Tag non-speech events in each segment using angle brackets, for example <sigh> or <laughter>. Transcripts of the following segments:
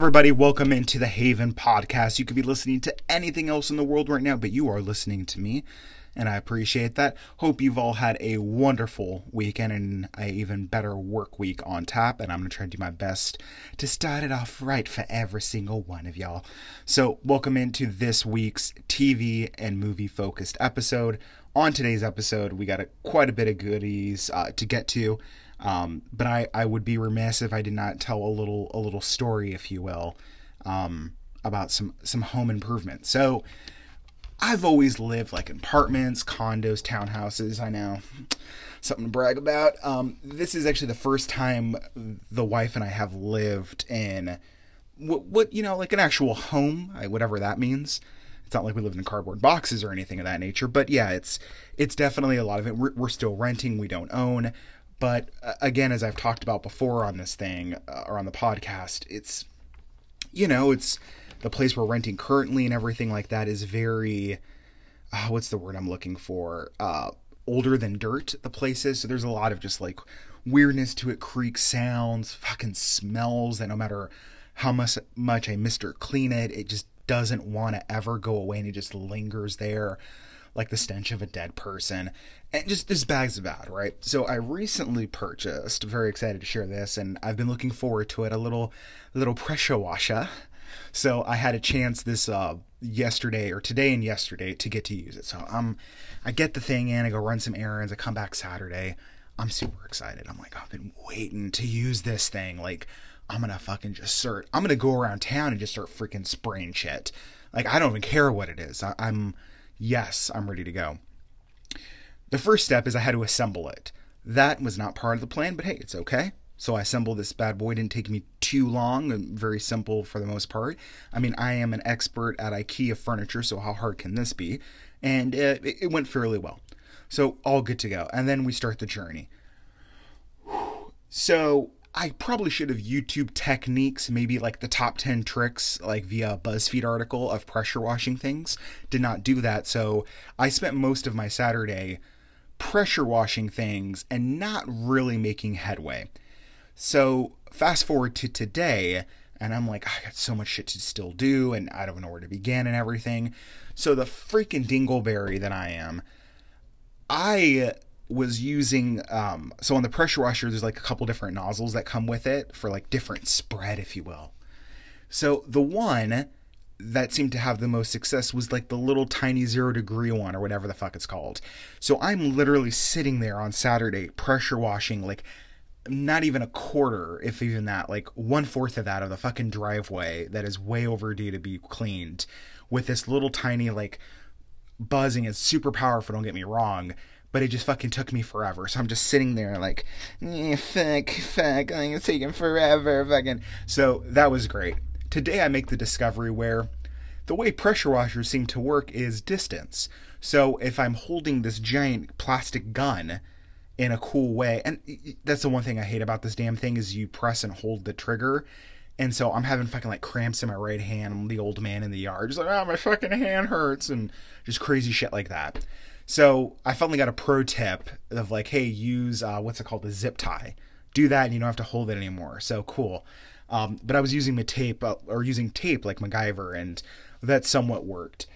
Everybody, welcome into the Haven podcast. You could be listening to anything else in the world right now, but you are listening to me, and I appreciate that. Hope you've all had a wonderful weekend and an even better work week on tap, and I'm going to try to do my best to start it off right for every single one of y'all. So, welcome into this week's TV and movie focused episode. On today's episode, we got a, quite a bit of goodies uh, to get to. Um, but I, I would be remiss if I did not tell a little a little story, if you will, um, about some some home improvement. So I've always lived like in apartments, condos, townhouses. I know something to brag about. Um, this is actually the first time the wife and I have lived in what, what you know like an actual home, whatever that means. It's not like we live in cardboard boxes or anything of that nature, but yeah, it's it's definitely a lot of it. We're, we're still renting. We don't own. But uh, again, as I've talked about before on this thing uh, or on the podcast, it's, you know, it's the place we're renting currently and everything like that is very, uh, what's the word I'm looking for? Uh, older than dirt, the place is. So there's a lot of just like weirdness to it, creak sounds, fucking smells that no matter how much, much I Mr. Clean it, it just doesn't want to ever go away and it just lingers there like the stench of a dead person, and just this bags bad, right? So I recently purchased, very excited to share this, and I've been looking forward to it, a little little pressure washer. So I had a chance this uh, yesterday or today and yesterday to get to use it. So um, I get the thing in, I go run some errands, I come back Saturday. I'm super excited. I'm like, I've been waiting to use this thing. Like, I'm gonna fucking just start. I'm gonna go around town and just start freaking spraying shit. Like, I don't even care what it is. I, I'm yes, I'm ready to go. The first step is I had to assemble it. That was not part of the plan, but hey, it's okay. So I assembled this bad boy. It didn't take me too long, very simple for the most part. I mean, I am an expert at IKEA furniture, so how hard can this be? And uh, it, it went fairly well. So all good to go. And then we start the journey. <sighs> So I probably should have YouTube techniques, maybe like the top 10 tricks, like via BuzzFeed article of pressure washing things. Did not do that. So I spent most of my Saturday pressure washing things and not really making headway. So fast forward to today, and I'm like, I got so much shit to still do, and I don't know where to begin and everything. So the freaking dingleberry that I am, I was using um, so on the pressure washer there's like a couple different nozzles that come with it for like different spread if you will. So the one that seemed to have the most success was like the little tiny zero degree one or whatever the fuck it's called. So i'm literally sitting there on saturday pressure washing like not even a quarter if even that like one fourth of that of the fucking driveway that is way overdue to be cleaned with this little tiny like buzzing it's super powerful don't get me wrong but it just fucking took me forever. So I'm just sitting there like, fuck, fuck, it's taking forever, fucking. So that was great. Today I make the discovery where the way pressure washers seem to work is distance. So if I'm holding this giant plastic gun in a cool way, and that's the one thing I hate about this damn thing is you press and hold the trigger. And so I'm having fucking like cramps in my right hand. I'm the old man in the yard, just like, oh, my fucking hand hurts, and just crazy shit like that. So I finally got a pro tip of like, hey, use uh, what's it called, the zip tie. Do that, and you don't have to hold it anymore. So cool. Um, but I was using the tape uh, or using tape like MacGyver, and that somewhat worked.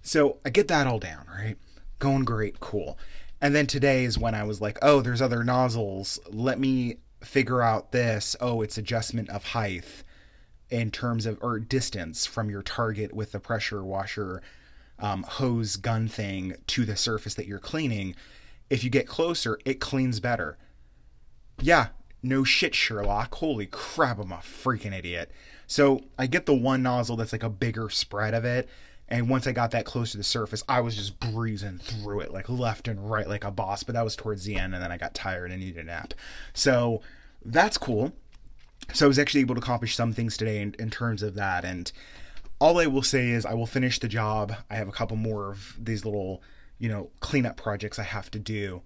So I get that all down, right? Going great, cool. And then today is when I was like, oh, there's other nozzles. Let me figure out this. Oh, it's adjustment of height in terms of or distance from your target with the pressure washer um, hose gun thing to the surface that you're cleaning, if you get closer, it cleans better. Yeah, no shit, Sherlock. Holy crap, I'm a freaking idiot. So I get the one nozzle that's like a bigger spread of it. And once I got that close to the surface, I was just breezing through it like left and right like a boss. But that was towards the end, and then I got tired and needed a nap. So that's cool. So I was actually able to accomplish some things today in, in terms of that. And all I will say is I will finish the job. I have a couple more of these little, you know, cleanup projects I have to do.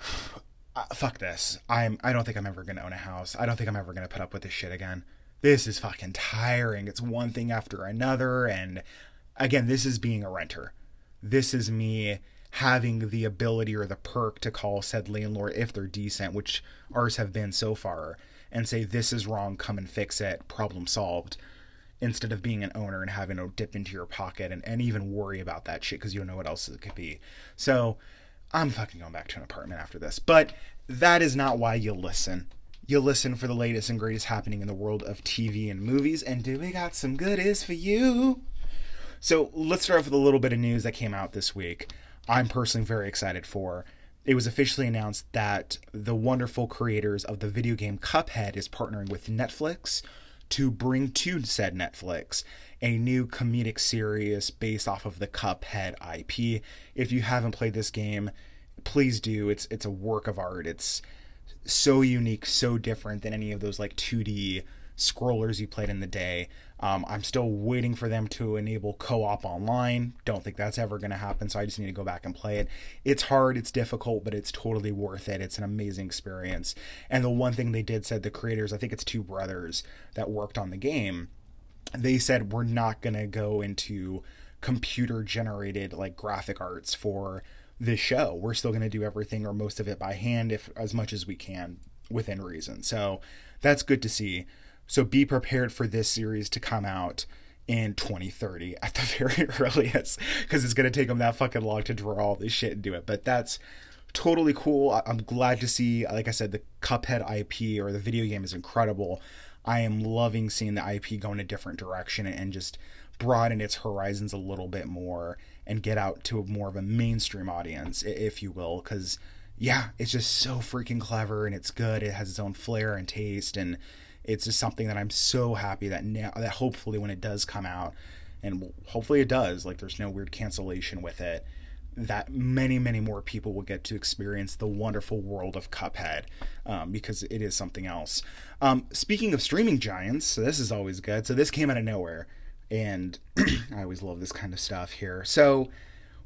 <sighs> Uh, fuck this. I'm I don't think I'm ever going to own a house. I don't think I'm ever going to put up with this shit again. This is fucking tiring. It's one thing after another and again, this is being a renter. This is me having the ability or the perk to call said landlord if they're decent, which ours have been so far and say, this is wrong, come and fix it, problem solved, instead of being an owner and having to dip into your pocket and, and even worry about that shit because you don't know what else it could be. So I'm fucking going back to an apartment after this. But that is not why you listen. You listen for the latest and greatest happening in the world of TV and movies, and do we got some goodies for you? So let's start off with a little bit of news that came out this week. I'm personally very excited for. It was officially announced that the wonderful creators of the video game Cuphead is partnering with Netflix to bring to said Netflix a new comedic series based off of the Cuphead IP. If you haven't played this game, please do. It's it's a work of art. It's so unique, so different than any of those like 2D scrollers you played in the day. Um, I'm still waiting for them to enable co op online. Don't think that's ever going to happen, so I just need to go back and play it. It's hard, it's difficult, but it's totally worth it. It's an amazing experience. And the one thing they did said the creators, I think it's two brothers that worked on the game, they said we're not going to go into computer generated like graphic arts for this show. We're still going to do everything or most of it by hand if as much as we can within reason. So that's good to see. So be prepared for this series to come out in 2030 <laughs> at the very <laughs> earliest because it's going to take them that fucking long to draw all this shit and do it. But that's totally cool. I'm glad to see, like I said, the Cuphead IP or the video game is incredible. I am loving seeing the IP go in a different direction and just broaden its horizons a little bit more and get out to more of a mainstream audience, if you will. Because, yeah, it's just so freaking clever and it's good. It has its own flair and taste and it's just something that I'm so happy that now that hopefully when it does come out, and hopefully it does, like there's no weird cancellation with it, that many many more people will get to experience the wonderful world of Cuphead um, because it is something else. Um, speaking of streaming giants, so this is always good. So this came out of nowhere, and <clears throat> I always love this kind of stuff here. So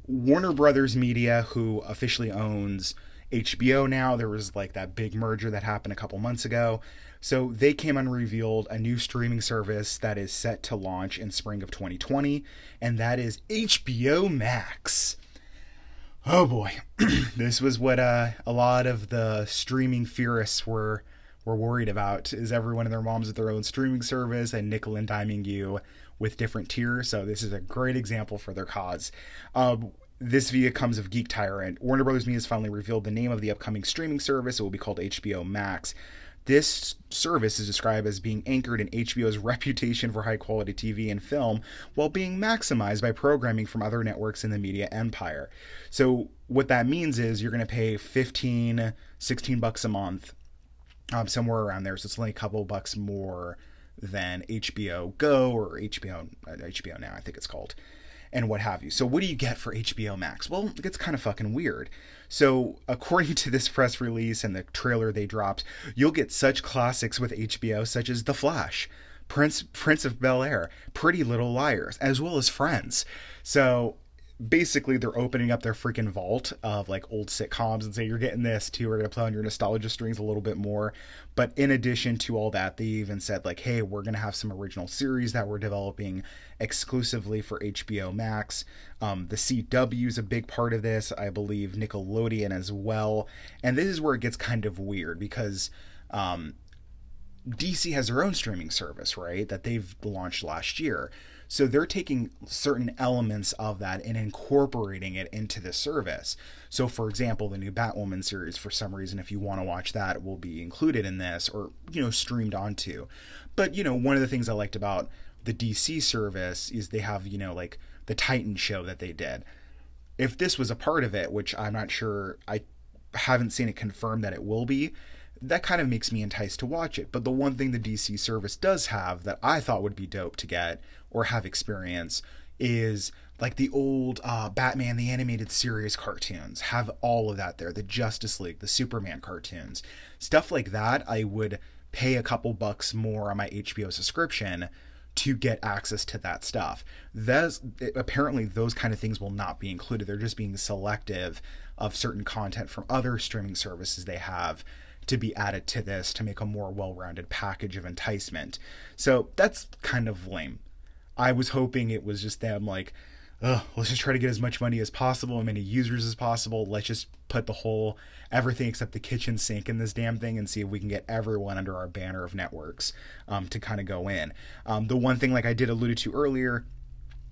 Warner Brothers Media, who officially owns HBO now, there was like that big merger that happened a couple months ago. So they came and revealed a new streaming service that is set to launch in spring of 2020, and that is HBO Max. Oh boy, <clears throat> this was what uh, a lot of the streaming theorists were were worried about. Is everyone and their moms with their own streaming service and nickel and diming you with different tiers? So this is a great example for their cause. Um, this via comes of Geek Tyrant. Warner Brothers Media has finally revealed the name of the upcoming streaming service. It will be called HBO Max. This service is described as being anchored in HBO's <laughs> reputation for high quality TV and film while being maximized by programming from other networks in the media empire. So, what that means is you're going to pay 15, 16 bucks a month, um, somewhere around there. So, it's only a couple bucks more than HBO Go or HBO, HBO uh, Now, I think it's called and what have you. So, what do you get for HBO Max? Well, it gets kind of fucking weird. So, according to this press release and the trailer they dropped, you'll get such classics with HBO, such as The Flash, Prince Prince of Bel Air, Pretty Little Liars, as well as Friends. So, basically they're opening up their freaking vault of like old sitcoms and say you're getting this too. We're going to play on your nostalgia strings a little bit more. But in addition to all that they even said like hey we're going to have some original series that we're developing exclusively for hbo max. Um, the cw is a big part of this i believe nickelodeon as well. And this is where it gets kind of weird because um, dc has their own streaming service right that they've launched last year so they're taking certain elements of that and incorporating it into the service. So, for example, the new Batwoman series, for some reason, if you want to watch that, will be included in this or, you know, streamed onto. But, you know, one of the things I liked about the DC service is they have, you know, like the Titan show that they did. If this was a part of it, which I'm not sure, I haven't seen it confirmed that it will be, that kind of makes me enticed to watch it. But the one thing the DC service does have that I thought would be dope to get or have experience is like the old uh, Batman the animated series cartoons. Have all of that there. The Justice League, the Superman cartoons, stuff like that. I would pay a couple bucks more on my HBO subscription to get access to that stuff. Those apparently those kind of things will not be included. They're just being selective of certain content from other streaming services they have to be added to this to make a more well-rounded package of enticement. So that's kind of lame. I was hoping it was just them like, let's just try to get as much money as possible, as many users as possible. Let's just put the whole everything except the kitchen sink in this damn thing and see if we can get everyone under our banner of networks um, to kind of go in. Um, the one thing, like I did allude to earlier,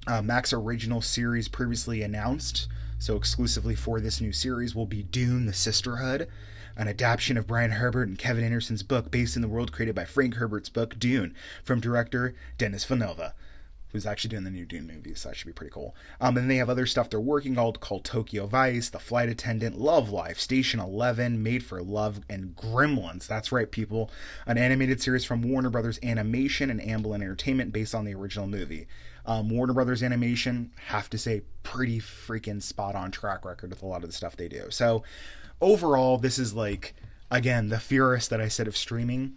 uh, Max original series previously announced, so exclusively for this new series, will be Dune: The Sisterhood, an adaptation of Brian Herbert and Kevin Anderson's book based in the world created by Frank Herbert's book Dune from director Denis Villeneuve who's actually doing the new Dune movie, so that should be pretty cool. Um, and they have other stuff they're working on called Tokyo Vice, The Flight Attendant, Love Life, Station 11, Made for Love, and Gremlins. That's right, people. An animated series from Warner Brothers Animation and Amblin Entertainment based on the original movie. Um, Warner Brothers Animation, have to say, pretty freaking spot on track record with a lot of the stuff they do. So, overall, this is like, again, the fierce that I said of streaming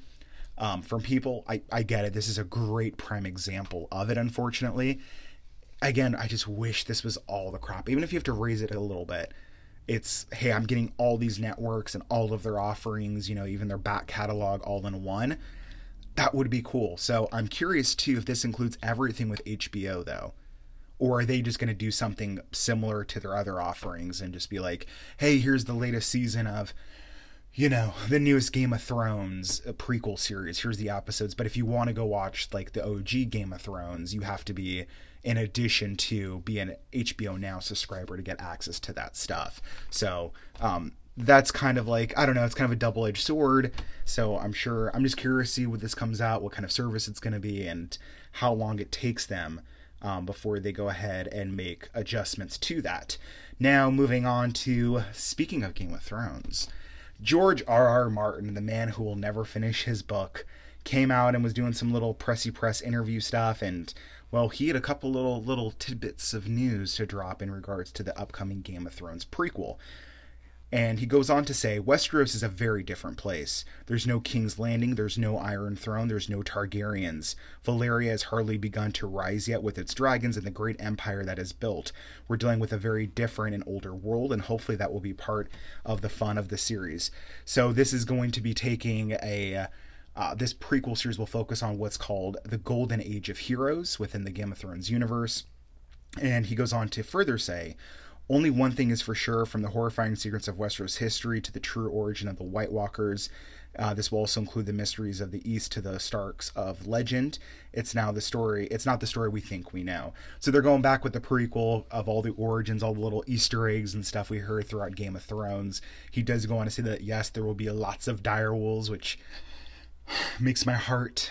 um, from people. I, I get it. This is a great prime example of it, unfortunately. Again, I just wish this was all the crop. Even if you have to raise it a little bit, it's hey, I'm getting all these networks and all of their offerings, you know, even their back catalog all in one. That would be cool. So I'm curious too if this includes everything with HBO though. Or are they just going to do something similar to their other offerings and just be like, hey, here's the latest season of you know, the newest Game of Thrones prequel series. Here's the episodes. But if you want to go watch like the OG Game of Thrones, you have to be in addition to be an HBO Now subscriber to get access to that stuff. So, um, that's kind of like I don't know, it's kind of a double-edged sword. So I'm sure I'm just curious to see what this comes out, what kind of service it's going to be, and how long it takes them um, before they go ahead and make adjustments to that. Now, moving on to speaking of Game of Thrones. George R. R. Martin, the man who will never finish his book, came out and was doing some little pressy press interview stuff and well, he had a couple little little tidbits of news to drop in regards to the upcoming Game of Thrones prequel. And he goes on to say Westeros is a very different place. There's no King's Landing, there's no Iron Throne, there's no Targaryens. Valyria has hardly begun to rise yet with its dragons and the great empire that is built. We're dealing with a very different and older world, and hopefully that will be part of the fun of the series. So, this is going to be taking a. Uh, this prequel series will focus on what's called the Golden Age of Heroes within the Game of Thrones universe. And he goes on to further say, only one thing is for sure from the horrifying secrets of Westeros history to the true origin of the White Walkers. Uh, this will also include the mysteries of the East to the Starks of legend. It's now the story. It's not the story we think we know. So they're going back with the prequel of all the origins, all the little Easter eggs and stuff we heard throughout Game of Thrones. He does go on to say that yes, there will be lots of dire wolves, which <sighs> makes my heart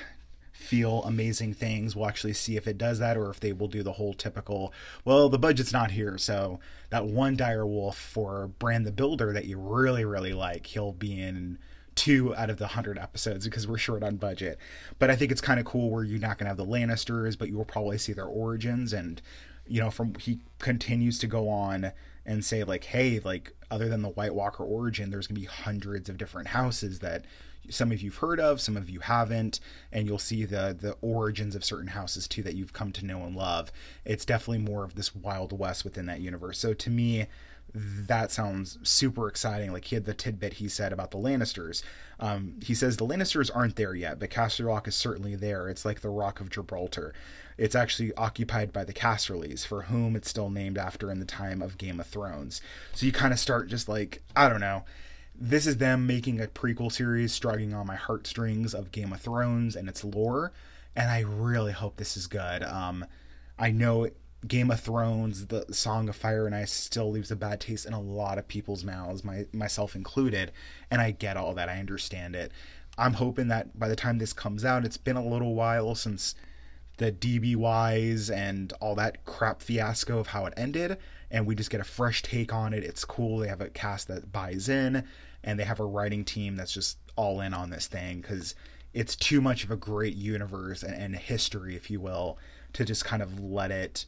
feel amazing things. We'll actually see if it does that or if they will do the whole typical, well, the budget's not here. So that one dire wolf for Bran the Builder that you really, really like, he'll be in two out of the hundred episodes because we're short on budget. But I think it's kind of cool where you're not going to have the Lannisters, but you will probably see their origins. And, you know, from he continues to go on and say, like, hey, like, other than the White Walker origin, there's going to be hundreds of different houses that some of you've heard of, some of you haven't, and you'll see the the origins of certain houses too that you've come to know and love. It's definitely more of this Wild West within that universe. So to me, that sounds super exciting. Like he had the tidbit he said about the Lannisters. Um, he says the Lannisters aren't there yet, but Casterly Rock is certainly there. It's like the Rock of Gibraltar. It's actually occupied by the Casterlys, for whom it's still named after in the time of Game of Thrones. So you kind of start just like I don't know this is them making a prequel series striking on my heartstrings of Game of Thrones and its lore, and I really hope this is good. Um, I know Game of Thrones, the Song of Fire and Ice, still leaves a bad taste in a lot of people's mouths, my myself included, and I get all that. I understand it. I'm hoping that by the time this comes out, it's been a little while since the DBYs and all that crap fiasco of how it ended, and we just get a fresh take on it. It's cool. They have a cast that buys in, and they have a writing team that's just all in on this thing because it's too much of a great universe and, and history, if you will, to just kind of let it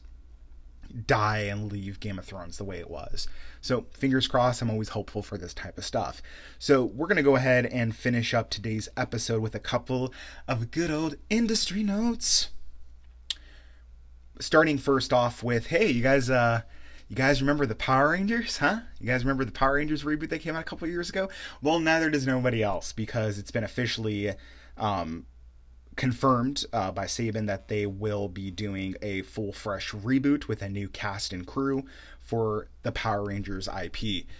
die and leave Game of Thrones the way it was. So, fingers crossed, I'm always hopeful for this type of stuff. So, we're going to go ahead and finish up today's episode with a couple of good old industry notes. Starting first off with, hey, you guys uh you guys remember the Power Rangers, huh? You guys remember the Power Rangers reboot that came out a couple years ago? Well, neither does nobody else because it's been officially um, confirmed uh, by Saban that they will be doing a full fresh reboot with a new cast and crew for the Power Rangers IP. <sighs>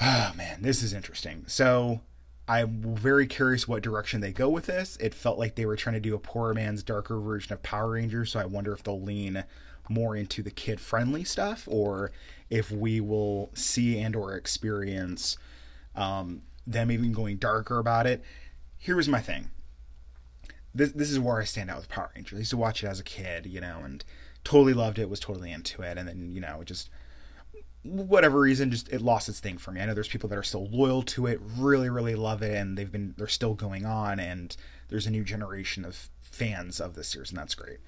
Oh man, this is interesting. So I'm very curious what direction they go with this. It felt like they were trying to do a poor man's darker version of Power Rangers, so I wonder if they'll lean more into the kid friendly stuff or if we will see and or experience um, them even going darker about it. Here was my thing. This this is where I stand out with Power Rangers. I used to watch it as a kid, you know, and totally loved it, was totally into it, and then you know, it just whatever reason, just it lost its thing for me. I know there's people that are still loyal to it, really, really love it, and they've been they're still going on, and there's a new generation of fans of this series, and that's great.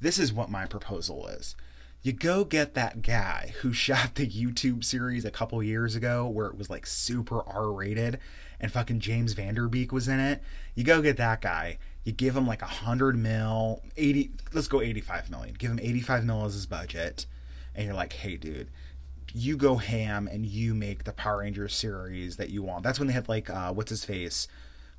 This is what my proposal is. You go get that guy who <laughs> shot the YouTube series a couple years ago where it was like super R rated and fucking James Van Der Beek was in it. You go get that guy. You give him like a hundred mil, eighty. Let's go eighty-five million. Give him eighty-five mil as his budget, and you're like, hey, dude, you go ham and you make the Power Rangers series that you want. That's when they had like uh, what's his face?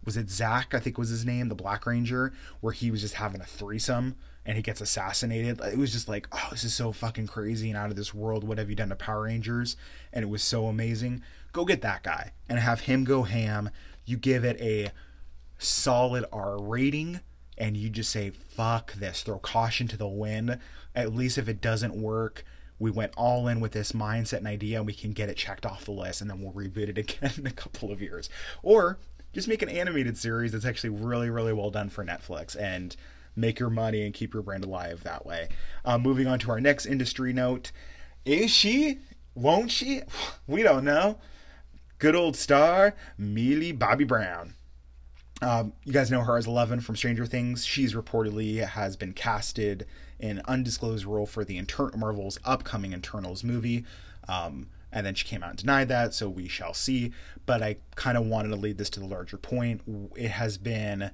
Was it Zach? I think was his name, the Black Ranger, where he was just having a threesome and he gets assassinated. It was just like, oh, this is so fucking crazy and out of this world. What have you done to Power Rangers? And it was so amazing. Go get that guy and have him go ham. You give it a solid R rating and you just say, fuck this. Throw caution to the wind. At least if it doesn't work, we went all in with this mindset and idea and we can get it checked off the list and then we'll reboot it <laughs> again in a couple of years. Or just make an animated series that's actually really, really well done for Netflix and make your money and keep your brand alive that way. Uh, moving on to our next industry note. Is she? Won't she? <sighs> We don't know. Good old star, Millie Bobby Brown. Um, you guys know her as Eleven from Stranger Things. She's reportedly has been casted an undisclosed role for the Inter- Marvel's upcoming Internals movie. Um, and then she came out and denied that, so we shall see. But I kind of wanted to lead this to the larger point. It has been,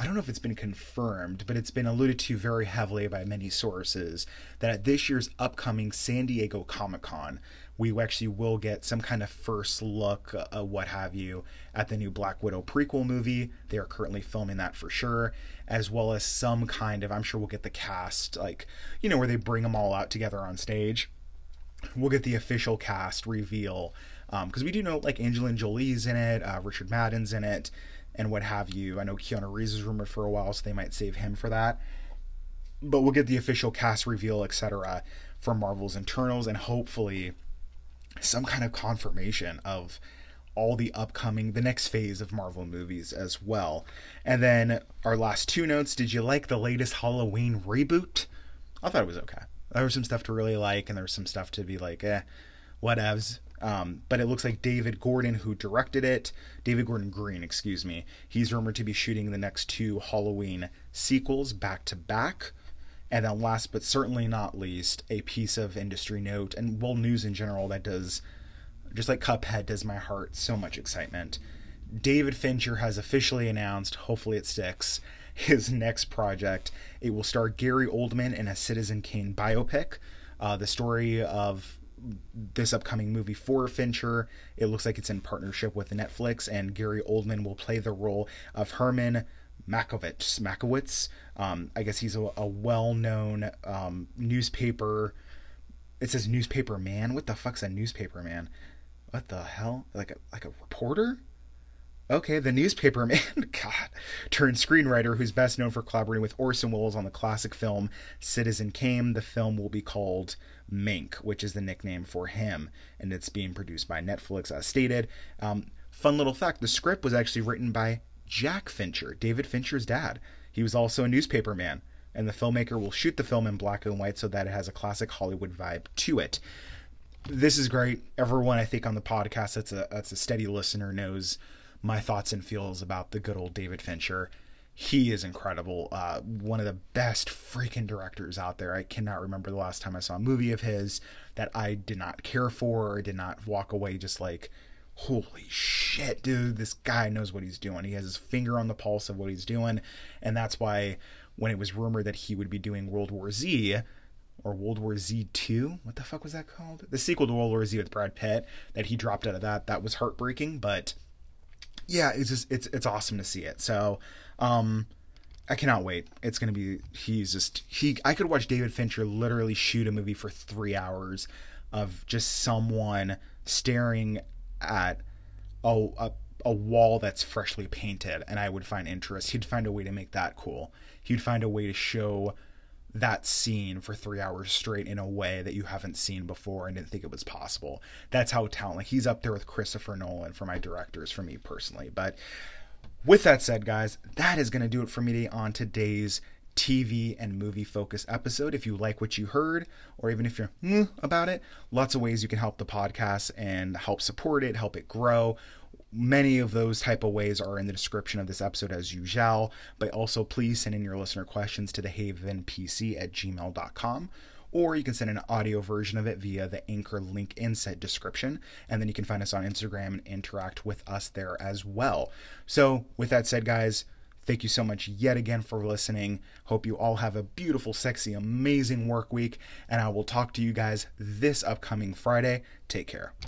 I don't know if it's been confirmed, but it's been alluded to very heavily by many sources that at this year's upcoming San Diego Comic Con, we actually will get some kind of first look, uh, what have you, at the new Black Widow prequel movie. They are currently filming that for sure, as well as some kind of, I'm sure we'll get the cast, like, you know, where they bring them all out together on stage. We'll get the official cast reveal, because um, we do know, like, Angelina Jolie's in it, uh, Richard Madden's in it, and what have you. I know Keanu Reeves is rumored for a while, so they might save him for that. But we'll get the official cast reveal, etc., for Marvel's internals, and hopefully some kind of confirmation of all the upcoming the next phase of Marvel movies as well. And then our last two notes, did you like the latest Halloween reboot? I thought it was okay. There was some stuff to really like and there was some stuff to be like, eh, whatevs. Um, but it looks like David Gordon, who directed it, David Gordon Green, excuse me, he's rumored to be shooting the next two Halloween sequels back to back. And then, last but certainly not least, a piece of industry note and well, news in general that does, just like Cuphead, does my heart so much excitement. David Fincher has officially announced, hopefully it sticks, <laughs> his next project. It will star Gary Oldman in a Citizen Kane biopic. Uh, the story of this upcoming movie for Fincher. It looks like it's in partnership with Netflix, and Gary Oldman will play the role of Herman Mankiewicz. Mankiewicz. Um, I guess he's a, a well-known um, newspaper. It says newspaper man. What the fuck's a newspaper man? What the hell? Like a like a reporter? Okay, the newspaper man, <laughs> God, turned screenwriter who's best known for collaborating with Orson Welles on the classic film Citizen Kane. The film will be called Mank, which is the nickname for him, and it's being produced by Netflix, as stated. Um, fun little fact: the script was actually written by Jack Fincher, David Fincher's dad. He was also a newspaper man, and the filmmaker will shoot the film in black and white so that it has a classic Hollywood vibe to it. This is great. Everyone I think on the podcast that's a that's a steady listener knows my thoughts and feels about the good old David Fincher. He is incredible. Uh, one of the best freaking directors out there. I cannot remember the last time I saw a movie of his that I did not care for or did not walk away just like holy shit, dude, this guy knows what he's doing. He has his finger on the pulse of what he's doing. And that's why when it was rumored that he would be doing World War Z or World War Z 2, what the fuck was that called? The sequel to World War Z with Brad Pitt, that he dropped out of that, that was heartbreaking. But yeah, it's just, it's, it's awesome to see it. So, um, I cannot wait. It's gonna be. He's just he. I could watch David Fincher literally shoot a movie for three hours of just someone staring at a, a a wall that's freshly painted and I would find interest. He'd find a way to make that cool. He'd find a way to show that scene for three hours straight in a way that you haven't seen before and didn't think it was possible. That's how talent. Like he's up there with Christopher Nolan for my directors, for me personally. But with that said, guys, that is going to do it for me on today's TV and movie focus episode. If you like what you heard, or even if you're mm, about it, lots of ways you can help the podcast and help support it, help it grow. Many of those type of ways are in the description of this episode as usual, but also please send in your listener questions to thehavenpc at gmail.com or you can send an audio version of it via the anchor link in said description and then you can find us on instagram and interact with us there as well so with that said guys Thank you so much yet again for listening. Hope you all have a beautiful, sexy, amazing work week, and I will talk to you guys this upcoming Friday. Take care.